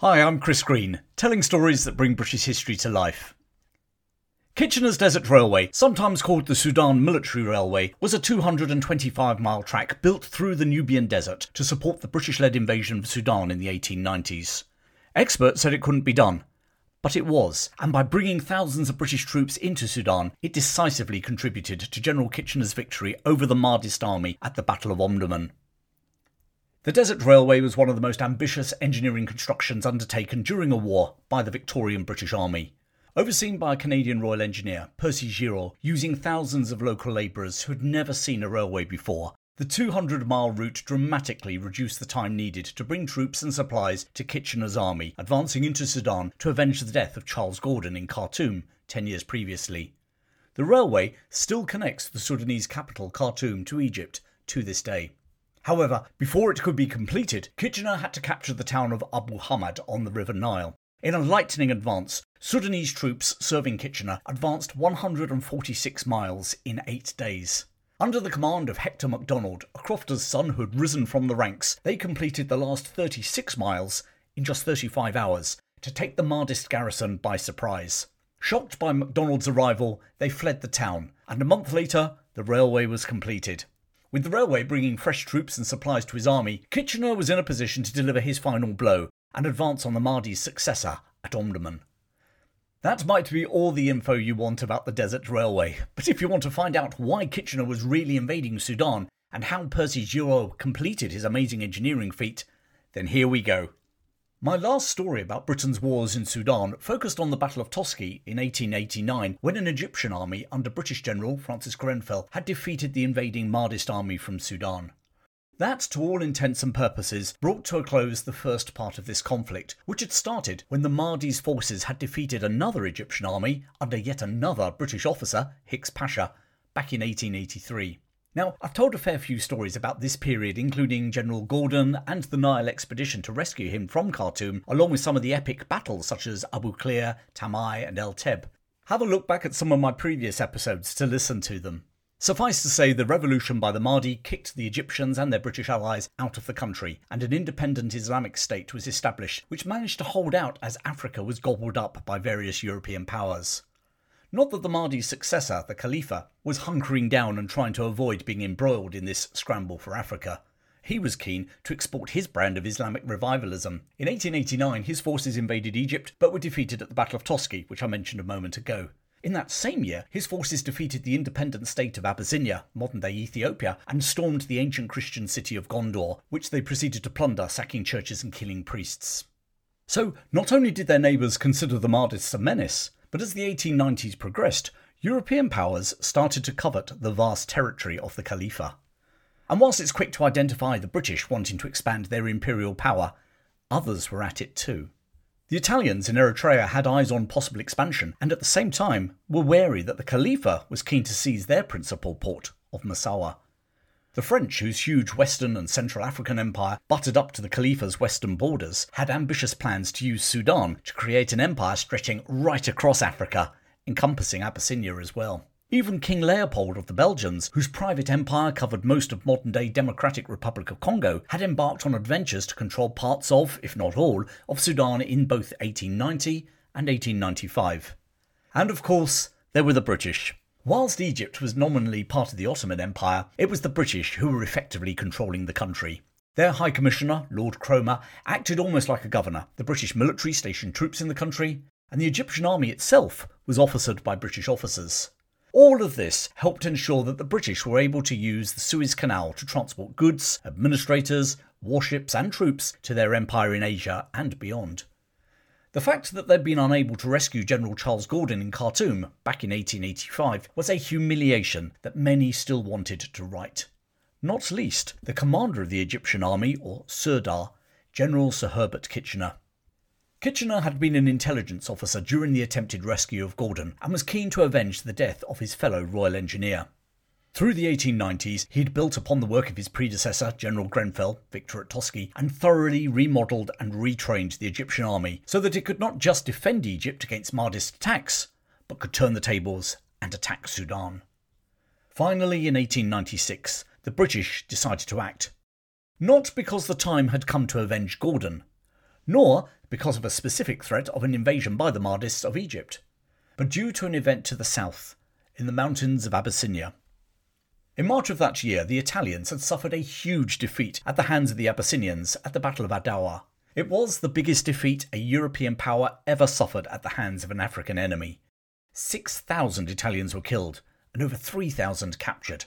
Hi, I'm Chris Green, telling stories that bring British history to life. Kitchener's Desert Railway, sometimes called the Sudan Military Railway, was a 225 mile track built through the Nubian Desert to support the British led invasion of Sudan in the 1890s. Experts said it couldn't be done, but it was, and by bringing thousands of British troops into Sudan, it decisively contributed to General Kitchener's victory over the Mahdist army at the Battle of Omdurman. The Desert Railway was one of the most ambitious engineering constructions undertaken during a war by the Victorian British Army. Overseen by a Canadian Royal Engineer, Percy Girouard, using thousands of local labourers who had never seen a railway before, the 200 mile route dramatically reduced the time needed to bring troops and supplies to Kitchener's army, advancing into Sudan to avenge the death of Charles Gordon in Khartoum 10 years previously. The railway still connects the Sudanese capital, Khartoum, to Egypt to this day. However, before it could be completed, Kitchener had to capture the town of Abu Hamad on the River Nile. In a lightning advance, Sudanese troops serving Kitchener advanced 146 miles in eight days. Under the command of Hector MacDonald, a crofter's son who had risen from the ranks, they completed the last 36 miles in just 35 hours to take the Mahdist garrison by surprise. Shocked by MacDonald's arrival, they fled the town, and a month later, the railway was completed. With the railway bringing fresh troops and supplies to his army, Kitchener was in a position to deliver his final blow and advance on the Mahdi's successor at Omdurman. That might be all the info you want about the Desert Railway, but if you want to find out why Kitchener was really invading Sudan and how Percy Girouard completed his amazing engineering feat, then here we go. My last story about Britain's wars in Sudan focused on the Battle of Toski in 1889 when an Egyptian army under British General Francis Grenfell had defeated the invading Mahdist army from Sudan. That, to all intents and purposes, brought to a close the first part of this conflict, which had started when the Mahdi's forces had defeated another Egyptian army under yet another British officer, Hicks Pasha, back in 1883. Now, I've told a fair few stories about this period, including General Gordon and the Nile expedition to rescue him from Khartoum, along with some of the epic battles such as Abu Klea, Tamai, and El Teb. Have a look back at some of my previous episodes to listen to them. Suffice to say, the revolution by the Mahdi kicked the Egyptians and their British allies out of the country, and an independent Islamic state was established, which managed to hold out as Africa was gobbled up by various European powers. Not that the Mahdi's successor, the Khalifa, was hunkering down and trying to avoid being embroiled in this scramble for Africa. He was keen to export his brand of Islamic revivalism. In 1889, his forces invaded Egypt but were defeated at the Battle of Toski, which I mentioned a moment ago. In that same year, his forces defeated the independent state of Abyssinia, modern day Ethiopia, and stormed the ancient Christian city of Gondar, which they proceeded to plunder, sacking churches and killing priests. So, not only did their neighbours consider the Mahdists a menace, but as the 1890s progressed, European powers started to covet the vast territory of the Khalifa. And whilst it's quick to identify the British wanting to expand their imperial power, others were at it too. The Italians in Eritrea had eyes on possible expansion, and at the same time were wary that the Khalifa was keen to seize their principal port of Massawa. The French, whose huge Western and Central African empire butted up to the Khalifa's western borders, had ambitious plans to use Sudan to create an empire stretching right across Africa, encompassing Abyssinia as well. Even King Leopold of the Belgians, whose private empire covered most of modern day Democratic Republic of Congo, had embarked on adventures to control parts of, if not all, of Sudan in both 1890 and 1895. And of course, there were the British. Whilst Egypt was nominally part of the Ottoman Empire, it was the British who were effectively controlling the country. Their High Commissioner, Lord Cromer, acted almost like a governor. The British military stationed troops in the country, and the Egyptian army itself was officered by British officers. All of this helped ensure that the British were able to use the Suez Canal to transport goods, administrators, warships, and troops to their empire in Asia and beyond. The fact that they'd been unable to rescue General Charles Gordon in Khartoum back in 1885 was a humiliation that many still wanted to right. Not least the commander of the Egyptian army, or Sirdar, General Sir Herbert Kitchener. Kitchener had been an intelligence officer during the attempted rescue of Gordon and was keen to avenge the death of his fellow Royal Engineer. Through the 1890s, he'd built upon the work of his predecessor, General Grenfell, victor at Toski, and thoroughly remodelled and retrained the Egyptian army so that it could not just defend Egypt against Mahdist attacks, but could turn the tables and attack Sudan. Finally, in 1896, the British decided to act. Not because the time had come to avenge Gordon, nor because of a specific threat of an invasion by the Mahdists of Egypt, but due to an event to the south, in the mountains of Abyssinia. In March of that year, the Italians had suffered a huge defeat at the hands of the Abyssinians at the Battle of Adwa. It was the biggest defeat a European power ever suffered at the hands of an African enemy. 6,000 Italians were killed and over 3,000 captured.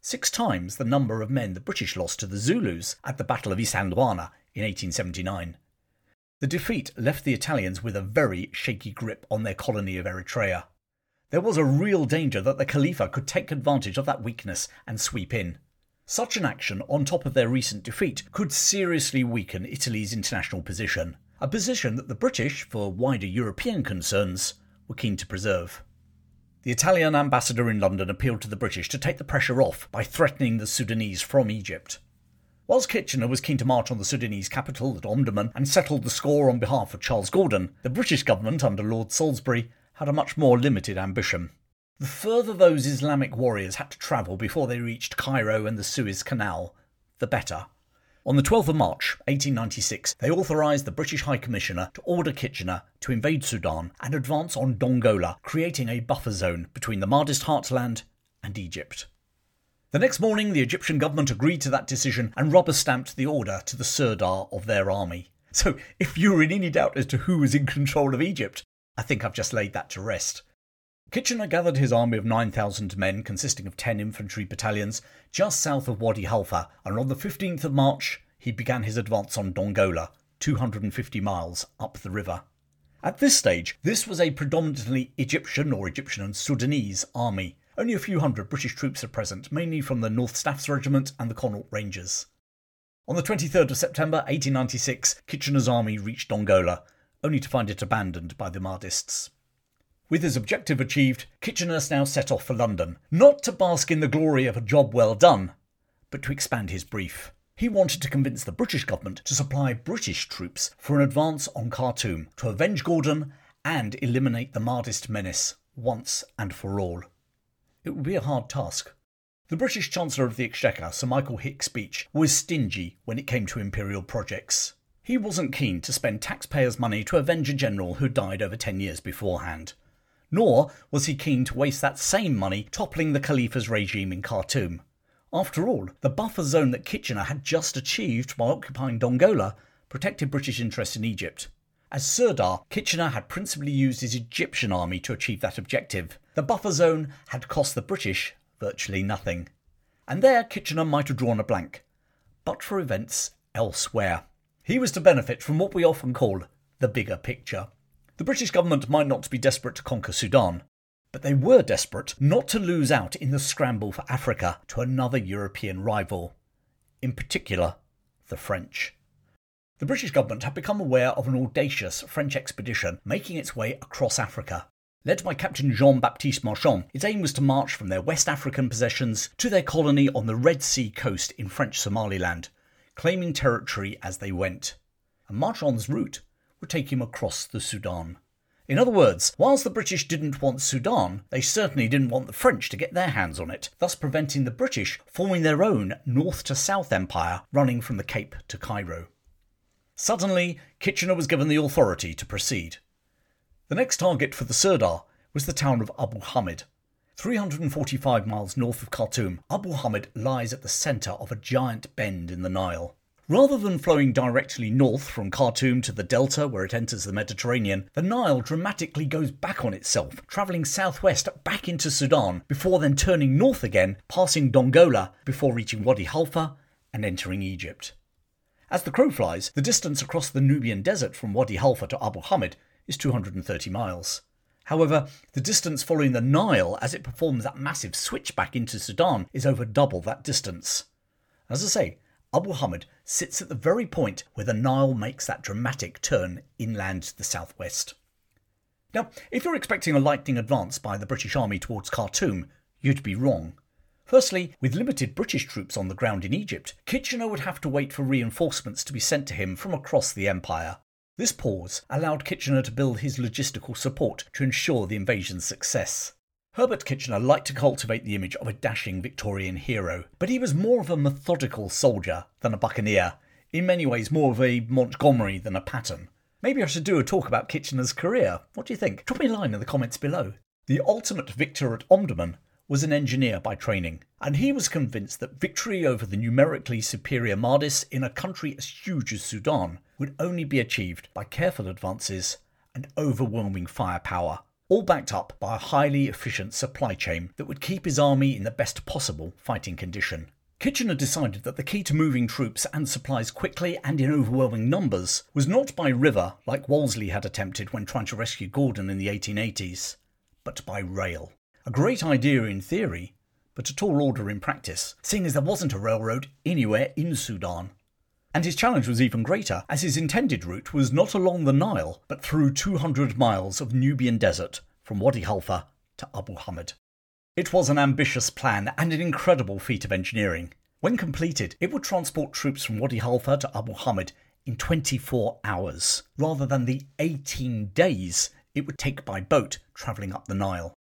Six times the number of men the British lost to the Zulus at the Battle of Isandlwana in 1879. The defeat left the Italians with a very shaky grip on their colony of Eritrea. There was a real danger that the Khalifa could take advantage of that weakness and sweep in. Such an action, on top of their recent defeat, could seriously weaken Italy's international position, a position that the British, for wider European concerns, were keen to preserve. The Italian ambassador in London appealed to the British to take the pressure off by threatening the Sudanese from Egypt. Whilst Kitchener was keen to march on the Sudanese capital at Omdurman and settle the score on behalf of Charles Gordon, the British government under Lord Salisbury had a much more limited ambition. The further those Islamic warriors had to travel before they reached Cairo and the Suez Canal, the better. On the 12th of March 1896, they authorised the British High Commissioner to order Kitchener to invade Sudan and advance on Dongola, creating a buffer zone between the Mahdist heartland and Egypt. The next morning, the Egyptian government agreed to that decision and rubber stamped the order to the Sirdar of their army. So, if you were in any doubt as to who was in control of Egypt, I think I've just laid that to rest. Kitchener gathered his army of 9,000 men, consisting of 10 infantry battalions, just south of Wadi Halfa, and on the 15th of March he began his advance on Dongola, 250 miles up the river. At this stage, this was a predominantly Egyptian or Egyptian and Sudanese army. Only a few hundred British troops are present, mainly from the North Staffs Regiment and the Connaught Rangers. On the 23rd of September 1896, Kitchener's army reached Dongola, only to find it abandoned by the Mahdists. With his objective achieved, Kitchener now set off for London, not to bask in the glory of a job well done, but to expand his brief. He wanted to convince the British government to supply British troops for an advance on Khartoum to avenge Gordon and eliminate the Mahdist menace once and for all. It would be a hard task. The British Chancellor of the Exchequer, Sir Michael Hicks Beach, was stingy when it came to imperial projects. He wasn't keen to spend taxpayers' money to avenge a general who died over ten years beforehand nor was he keen to waste that same money toppling the Khalifa's regime in Khartoum. After all, the buffer zone that Kitchener had just achieved by occupying Dongola protected British interests in Egypt. As Sirdar, Kitchener had principally used his Egyptian army to achieve that objective. The buffer zone had cost the British virtually nothing. And there Kitchener might have drawn a blank, but for events elsewhere. He was to benefit from what we often call the bigger picture. The British government might not be desperate to conquer Sudan, but they were desperate not to lose out in the scramble for Africa to another European rival, in particular, the French. The British government had become aware of an audacious French expedition making its way across Africa. Led by Captain Jean Baptiste Marchand, its aim was to march from their West African possessions to their colony on the Red Sea coast in French Somaliland, claiming territory as they went. And Marchand's route would take him across the Sudan. In other words, whilst the British didn't want Sudan, they certainly didn't want the French to get their hands on it, thus preventing the British forming their own north to south empire running from the Cape to Cairo. Suddenly, Kitchener was given the authority to proceed. The next target for the Sirdar was the town of Abu Hamid. 345 miles north of Khartoum, Abu Hamid lies at the centre of a giant bend in the Nile. Rather than flowing directly north from Khartoum to the delta where it enters the Mediterranean, the Nile dramatically goes back on itself, travelling southwest back into Sudan before then turning north again, passing Dongola before reaching Wadi Halfa and entering Egypt. As the crow flies, the distance across the Nubian desert from Wadi Halfa to Abu Hamid is 230 miles. However, the distance following the Nile as it performs that massive switch back into Sudan is over double that distance. As I say, Abu Hamid sits at the very point where the Nile makes that dramatic turn inland to the southwest. Now, if you're expecting a lightning advance by the British Army towards Khartoum, you'd be wrong. Firstly, with limited British troops on the ground in Egypt, Kitchener would have to wait for reinforcements to be sent to him from across the empire. This pause allowed Kitchener to build his logistical support to ensure the invasion's success. Herbert Kitchener liked to cultivate the image of a dashing Victorian hero, but he was more of a methodical soldier than a buccaneer, in many ways more of a Montgomery than a Patton. Maybe I should do a talk about Kitchener's career. What do you think? Drop me a line in the comments below. The ultimate victor at Omdurman was an engineer by training, and he was convinced that victory over the numerically superior Mahdists in a country as huge as Sudan would only be achieved by careful advances and overwhelming firepower, all backed up by a highly efficient supply chain that would keep his army in the best possible fighting condition. Kitchener decided that the key to moving troops and supplies quickly and in overwhelming numbers was not by river, like Wolseley had attempted when trying to rescue Gordon in the 1880s, but by rail. A great idea in theory, but a tall order in practice, seeing as there wasn't a railroad anywhere in Sudan. And his challenge was even greater, as his intended route was not along the Nile, but through 200 miles of Nubian desert from Wadi Halfa to Abu Hamad. It was an ambitious plan and an incredible feat of engineering. When completed, it would transport troops from Wadi Halfa to Abu Hamad in 24 hours, rather than the 18 days it would take by boat travelling up the Nile.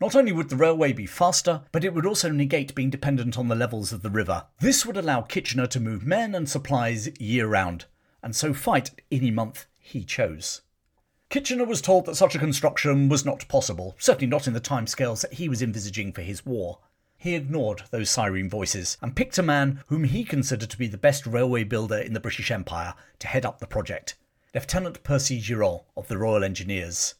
Not only would the railway be faster, but it would also negate being dependent on the levels of the river. This would allow Kitchener to move men and supplies year round, and so fight any month he chose. Kitchener was told that such a construction was not possible, certainly not in the timescales that he was envisaging for his war. He ignored those siren voices and picked a man whom he considered to be the best railway builder in the British Empire to head up the project Lieutenant Percy Girouard of the Royal Engineers.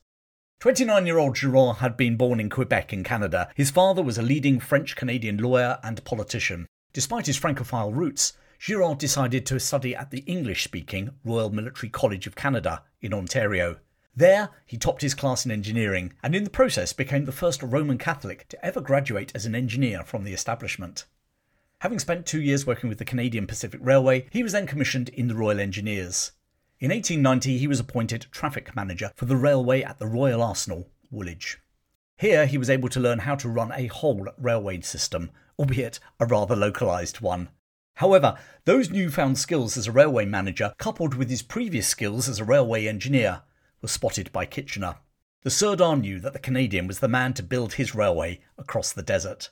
29 year old Girouard had been born in Quebec in Canada. His father was a leading French Canadian lawyer and politician. Despite his Francophile roots, Girouard decided to study at the English speaking Royal Military College of Canada in Ontario. There, he topped his class in engineering and in the process became the first Roman Catholic to ever graduate as an engineer from the establishment. Having spent two years working with the Canadian Pacific Railway, he was then commissioned in the Royal Engineers. In 1890, he was appointed traffic manager for the railway at the Royal Arsenal, Woolwich. Here, he was able to learn how to run a whole railway system, albeit a rather localised one. However, those newfound skills as a railway manager, coupled with his previous skills as a railway engineer, were spotted by Kitchener. The Sirdar knew that the Canadian was the man to build his railway across the desert.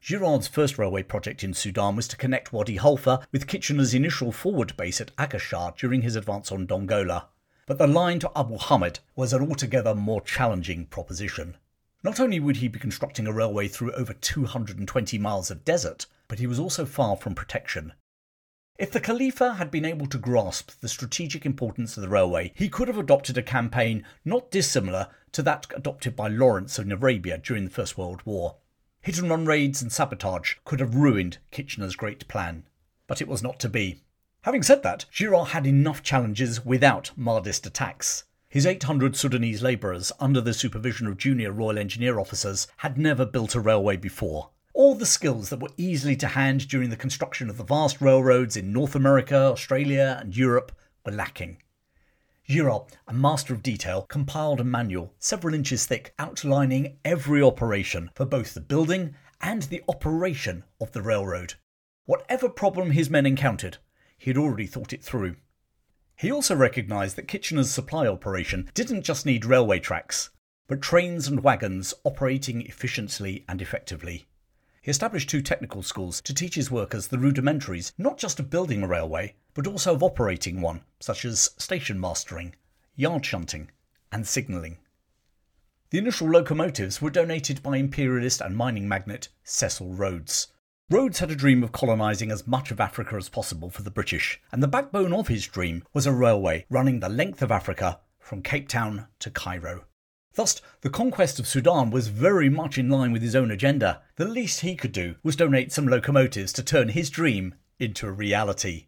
Girouard's first railway project in Sudan was to connect Wadi Halfa with Kitchener's initial forward base at Akasha during his advance on Dongola. But the line to Abu Hamad was an altogether more challenging proposition. Not only would he be constructing a railway through over 220 miles of desert, but he was also far from protection. If the Khalifa had been able to grasp the strategic importance of the railway, he could have adopted a campaign not dissimilar to that adopted by Lawrence of Arabia during the First World War. Hit and run raids and sabotage could have ruined Kitchener's great plan. But it was not to be. Having said that, Girouard had enough challenges without Mahdist attacks. His 800 Sudanese labourers, under the supervision of junior Royal Engineer officers, had never built a railway before. All the skills that were easily to hand during the construction of the vast railroads in North America, Australia, and Europe were lacking. Girouard, a master of detail, compiled a manual several inches thick outlining every operation for both the building and the operation of the railroad. Whatever problem his men encountered, he had already thought it through. He also recognised that Kitchener's supply operation didn't just need railway tracks, but trains and wagons operating efficiently and effectively. He established two technical schools to teach his workers the rudimentaries not just of building a railway, but also of operating one, such as station mastering, yard shunting, and signalling. The initial locomotives were donated by imperialist and mining magnate Cecil Rhodes. Rhodes had a dream of colonising as much of Africa as possible for the British, and the backbone of his dream was a railway running the length of Africa from Cape Town to Cairo. Thus, the conquest of Sudan was very much in line with his own agenda. The least he could do was donate some locomotives to turn his dream into a reality.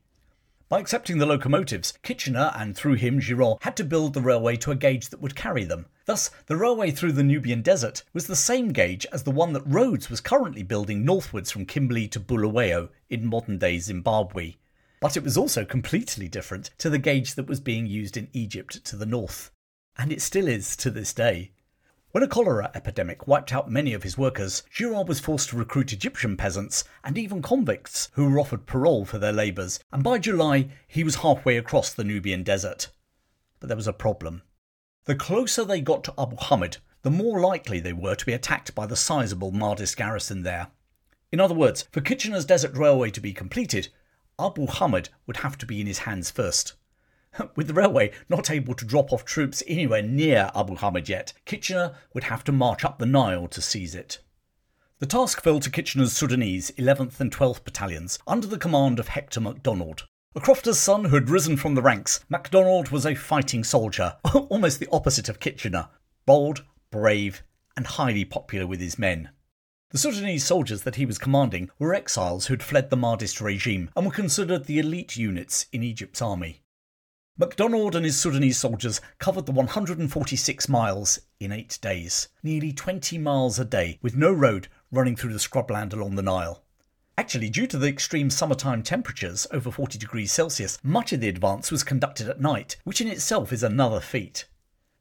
By accepting the locomotives, Kitchener and through him Girouard had to build the railway to a gauge that would carry them. Thus, the railway through the Nubian desert was the same gauge as the one that Rhodes was currently building northwards from Kimberley to Bulawayo in modern day Zimbabwe. But it was also completely different to the gauge that was being used in Egypt to the north and it still is to this day. When a cholera epidemic wiped out many of his workers, Girouard was forced to recruit Egyptian peasants and even convicts who were offered parole for their labours, and by July he was halfway across the Nubian desert. But there was a problem. The closer they got to Abu Hamad, the more likely they were to be attacked by the sizable Mahdist garrison there. In other words, for Kitchener's Desert Railway to be completed, Abu Hamad would have to be in his hands first. With the railway not able to drop off troops anywhere near Abu Hamid yet, Kitchener would have to march up the Nile to seize it. The task fell to Kitchener's Sudanese 11th and 12th battalions under the command of Hector MacDonald. A crofter's son who had risen from the ranks, MacDonald was a fighting soldier, almost the opposite of Kitchener bold, brave, and highly popular with his men. The Sudanese soldiers that he was commanding were exiles who'd fled the Mahdist regime and were considered the elite units in Egypt's army. MacDonald and his Sudanese soldiers covered the 146 miles in eight days, nearly 20 miles a day, with no road running through the scrubland along the Nile. Actually, due to the extreme summertime temperatures, over 40 degrees Celsius, much of the advance was conducted at night, which in itself is another feat.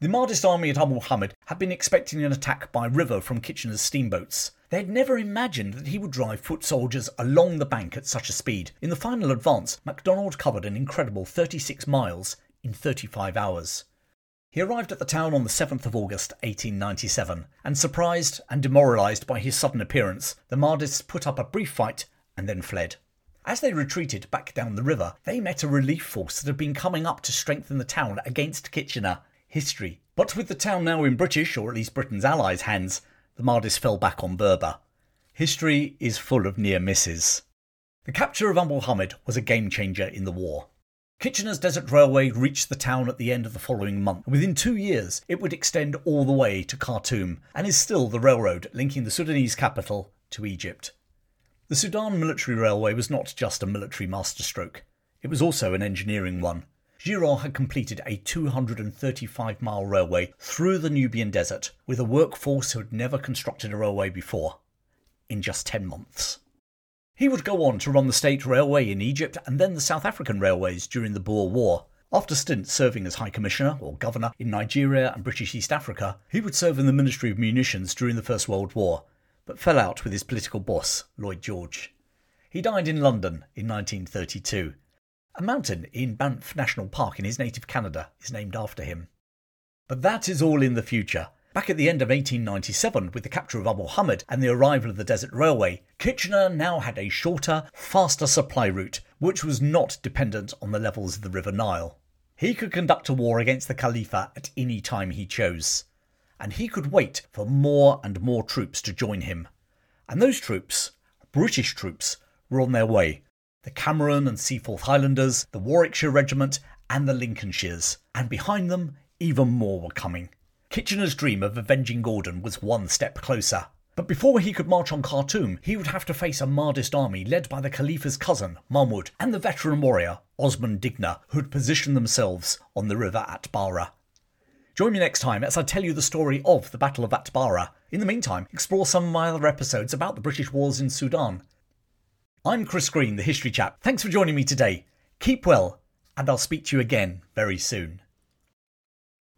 The Mahdist army at Abu Hamid had been expecting an attack by river from Kitchener's steamboats. They had never imagined that he would drive foot soldiers along the bank at such a speed. In the final advance, MacDonald covered an incredible 36 miles in 35 hours. He arrived at the town on the 7th of August 1897, and surprised and demoralised by his sudden appearance, the Mahdists put up a brief fight and then fled. As they retreated back down the river, they met a relief force that had been coming up to strengthen the town against Kitchener. History. But with the town now in British, or at least Britain's allies' hands, the Mahdists fell back on Berber. History is full of near misses. The capture of Abu Hamid was a game changer in the war. Kitchener's Desert Railway reached the town at the end of the following month. Within two years, it would extend all the way to Khartoum and is still the railroad linking the Sudanese capital to Egypt. The Sudan Military Railway was not just a military masterstroke, it was also an engineering one. Girouard had completed a 235 mile railway through the Nubian desert with a workforce who had never constructed a railway before in just 10 months. He would go on to run the State Railway in Egypt and then the South African railways during the Boer War. After stints serving as High Commissioner or Governor in Nigeria and British East Africa, he would serve in the Ministry of Munitions during the First World War, but fell out with his political boss, Lloyd George. He died in London in 1932 a mountain in Banff National Park in his native Canada is named after him. But that is all in the future. Back at the end of 1897, with the capture of Abu Hamid and the arrival of the Desert Railway, Kitchener now had a shorter, faster supply route, which was not dependent on the levels of the River Nile. He could conduct a war against the Khalifa at any time he chose, and he could wait for more and more troops to join him. And those troops, British troops, were on their way, the Cameron and Seaforth Highlanders, the Warwickshire Regiment, and the Lincolnshires, and behind them, even more were coming. Kitchener's dream of avenging Gordon was one step closer. But before he could march on Khartoum, he would have to face a Mahdist army led by the Khalifa's cousin, Mahmud, and the veteran warrior, Osman Digna, who had positioned themselves on the river Atbara. Join me next time as I tell you the story of the Battle of Atbara. In the meantime, explore some of my other episodes about the British wars in Sudan. I'm Chris Green, the History Chap. Thanks for joining me today. Keep well, and I'll speak to you again very soon.